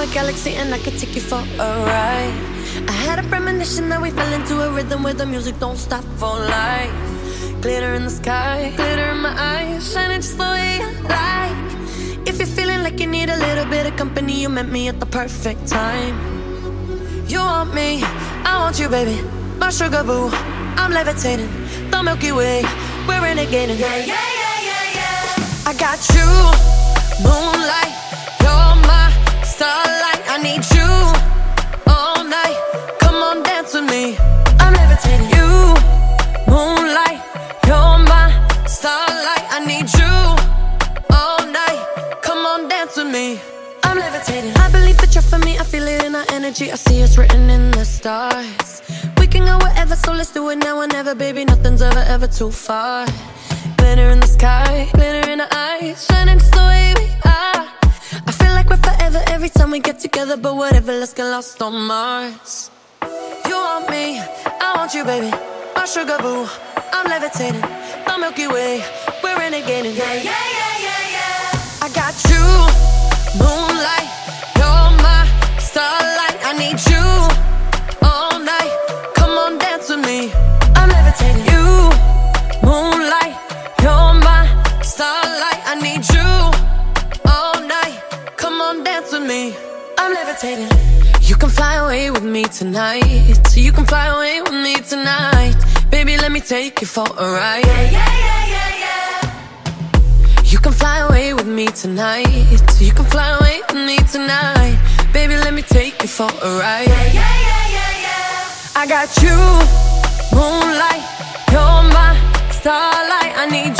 a galaxy and I could take you for a ride. I had a premonition that we fell into a rhythm where the music don't stop for life. Glitter in the sky, glitter in my eyes, shining just the way I like. If you're feeling like you need a little bit of company, you met me at the perfect time. You want me, I want you, baby. My sugar boo, I'm levitating. The Milky Way, we're renegading. Yeah, yeah, yeah, yeah, yeah. I got you, moonlight. Levitating. I believe that you're for me. I feel it in our energy. I see it's written in the stars. We can go wherever, so let's do it now or never, baby. Nothing's ever, ever too far. Glitter in the sky, glitter in the eyes, shining just the way we are. I feel like we're forever every time we get together, but whatever, let's get lost on Mars. You want me, I want you, baby. My sugar boo, I'm levitating. The Milky Way, we're renegading. Yeah, yeah, yeah, yeah, yeah. I got you, Come dance with me. I'm levitating. You can fly away with me tonight. You can fly away with me tonight. Baby, let me take you for a ride. Yeah, yeah, yeah, yeah, yeah. You can fly away with me tonight. You can fly away with me tonight. Baby, let me take you for a ride. Yeah, yeah, yeah, yeah, yeah. I got you, moonlight. You're my starlight. I need you